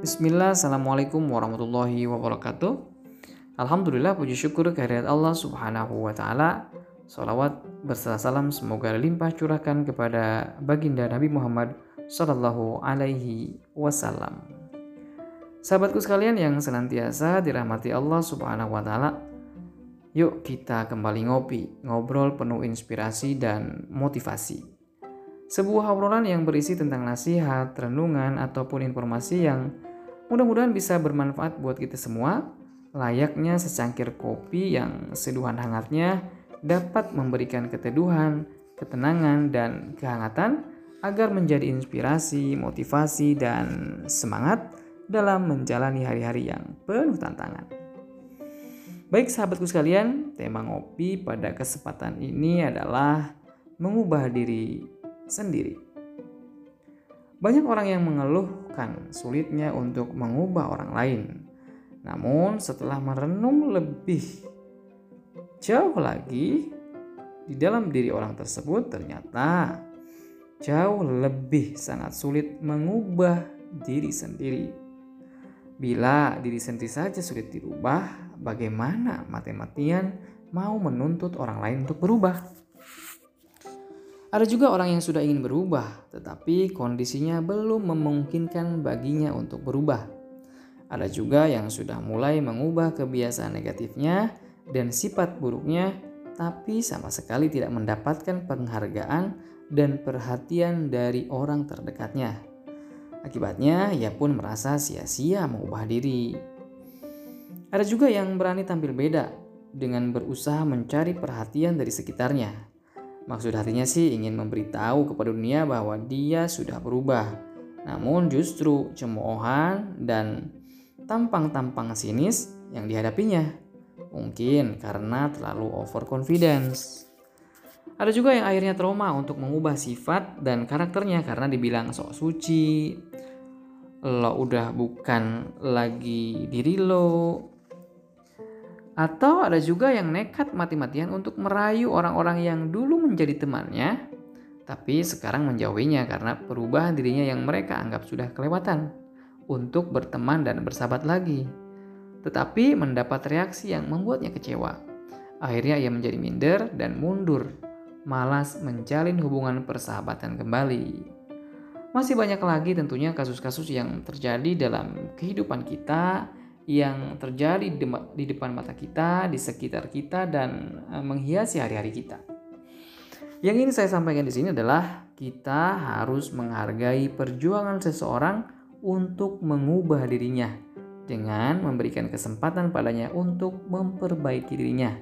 Bismillah, Assalamualaikum warahmatullahi wabarakatuh. Alhamdulillah, puji syukur kehadirat Allah subhanahu wa ta'ala. Salawat berserta salam semoga limpah curahkan kepada baginda Nabi Muhammad Sallallahu alaihi wasallam. Sahabatku sekalian yang senantiasa dirahmati Allah subhanahu wa ta'ala. Yuk kita kembali ngopi, ngobrol penuh inspirasi dan motivasi. Sebuah obrolan yang berisi tentang nasihat, renungan, ataupun informasi yang Mudah-mudahan bisa bermanfaat buat kita semua. Layaknya secangkir kopi yang seduhan hangatnya dapat memberikan keteduhan, ketenangan, dan kehangatan agar menjadi inspirasi, motivasi, dan semangat dalam menjalani hari-hari yang penuh tantangan. Baik sahabatku sekalian, tema ngopi pada kesempatan ini adalah mengubah diri sendiri. Banyak orang yang mengeluhkan sulitnya untuk mengubah orang lain. Namun, setelah merenung lebih jauh lagi di dalam diri orang tersebut, ternyata jauh lebih sangat sulit mengubah diri sendiri. Bila diri sendiri saja sulit dirubah, bagaimana mati-matian mau menuntut orang lain untuk berubah? Ada juga orang yang sudah ingin berubah, tetapi kondisinya belum memungkinkan baginya untuk berubah. Ada juga yang sudah mulai mengubah kebiasaan negatifnya dan sifat buruknya, tapi sama sekali tidak mendapatkan penghargaan dan perhatian dari orang terdekatnya. Akibatnya, ia pun merasa sia-sia mengubah diri. Ada juga yang berani tampil beda dengan berusaha mencari perhatian dari sekitarnya Maksud hatinya sih ingin memberitahu kepada dunia bahwa dia sudah berubah. Namun justru cemoohan dan tampang-tampang sinis yang dihadapinya. Mungkin karena terlalu overconfidence. Ada juga yang akhirnya trauma untuk mengubah sifat dan karakternya karena dibilang sok suci. Lo udah bukan lagi diri lo, atau ada juga yang nekat mati-matian untuk merayu orang-orang yang dulu menjadi temannya, tapi sekarang menjauhinya karena perubahan dirinya yang mereka anggap sudah kelewatan untuk berteman dan bersahabat lagi. Tetapi mendapat reaksi yang membuatnya kecewa. Akhirnya ia menjadi minder dan mundur, malas menjalin hubungan persahabatan kembali. Masih banyak lagi tentunya kasus-kasus yang terjadi dalam kehidupan kita yang terjadi di depan mata kita, di sekitar kita, dan e, menghiasi hari-hari kita. Yang ingin saya sampaikan di sini adalah kita harus menghargai perjuangan seseorang untuk mengubah dirinya dengan memberikan kesempatan padanya untuk memperbaiki dirinya.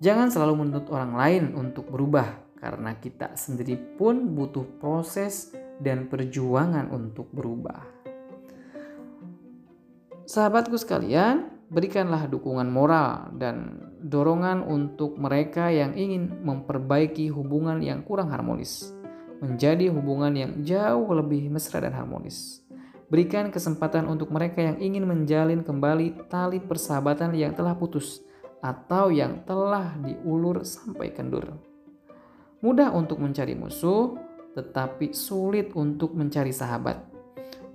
Jangan selalu menuntut orang lain untuk berubah, karena kita sendiri pun butuh proses dan perjuangan untuk berubah. Sahabatku sekalian, berikanlah dukungan moral dan dorongan untuk mereka yang ingin memperbaiki hubungan yang kurang harmonis, menjadi hubungan yang jauh lebih mesra dan harmonis. Berikan kesempatan untuk mereka yang ingin menjalin kembali tali persahabatan yang telah putus atau yang telah diulur sampai kendur. Mudah untuk mencari musuh, tetapi sulit untuk mencari sahabat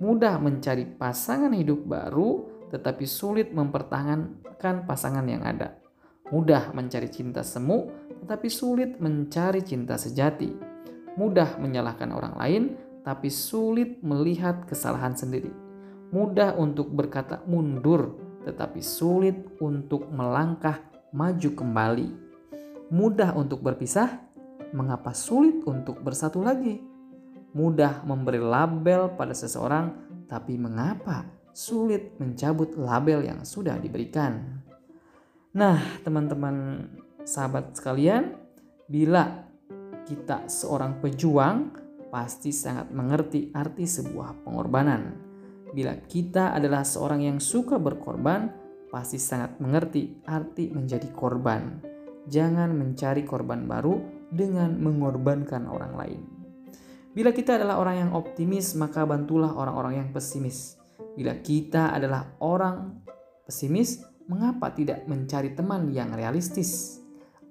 mudah mencari pasangan hidup baru, tetapi sulit mempertahankan pasangan yang ada. Mudah mencari cinta semu, tetapi sulit mencari cinta sejati. Mudah menyalahkan orang lain, tapi sulit melihat kesalahan sendiri. Mudah untuk berkata mundur, tetapi sulit untuk melangkah maju kembali. Mudah untuk berpisah, mengapa sulit untuk bersatu lagi? Mudah memberi label pada seseorang, tapi mengapa sulit mencabut label yang sudah diberikan? Nah, teman-teman sahabat sekalian, bila kita seorang pejuang, pasti sangat mengerti arti sebuah pengorbanan. Bila kita adalah seorang yang suka berkorban, pasti sangat mengerti arti menjadi korban. Jangan mencari korban baru dengan mengorbankan orang lain. Bila kita adalah orang yang optimis, maka bantulah orang-orang yang pesimis. Bila kita adalah orang pesimis, mengapa tidak mencari teman yang realistis?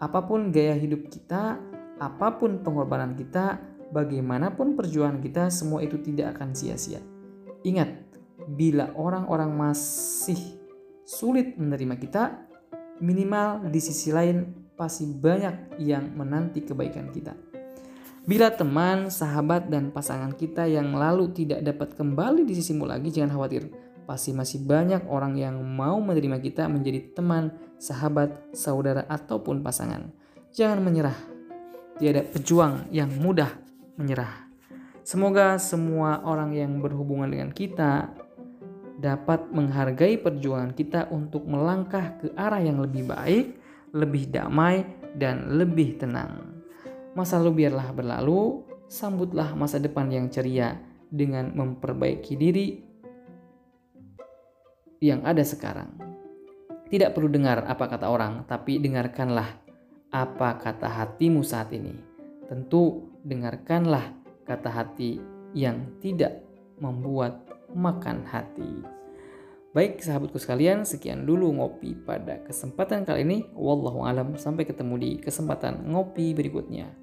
Apa pun gaya hidup kita, apa pun pengorbanan kita, bagaimanapun perjuangan kita, semua itu tidak akan sia-sia. Ingat, bila orang-orang masih sulit menerima kita, minimal di sisi lain pasti banyak yang menanti kebaikan kita. Bila teman, sahabat, dan pasangan kita yang lalu tidak dapat kembali di sisimu lagi, jangan khawatir. Pasti masih banyak orang yang mau menerima kita menjadi teman, sahabat, saudara, ataupun pasangan. Jangan menyerah. Tiada pejuang yang mudah menyerah. Semoga semua orang yang berhubungan dengan kita dapat menghargai perjuangan kita untuk melangkah ke arah yang lebih baik, lebih damai, dan lebih tenang. Masa lalu biarlah berlalu, sambutlah masa depan yang ceria dengan memperbaiki diri yang ada sekarang. Tidak perlu dengar apa kata orang, tapi dengarkanlah apa kata hatimu saat ini. Tentu dengarkanlah kata hati yang tidak membuat makan hati. Baik sahabatku sekalian, sekian dulu ngopi pada kesempatan kali ini. Wallahu alam, sampai ketemu di kesempatan ngopi berikutnya.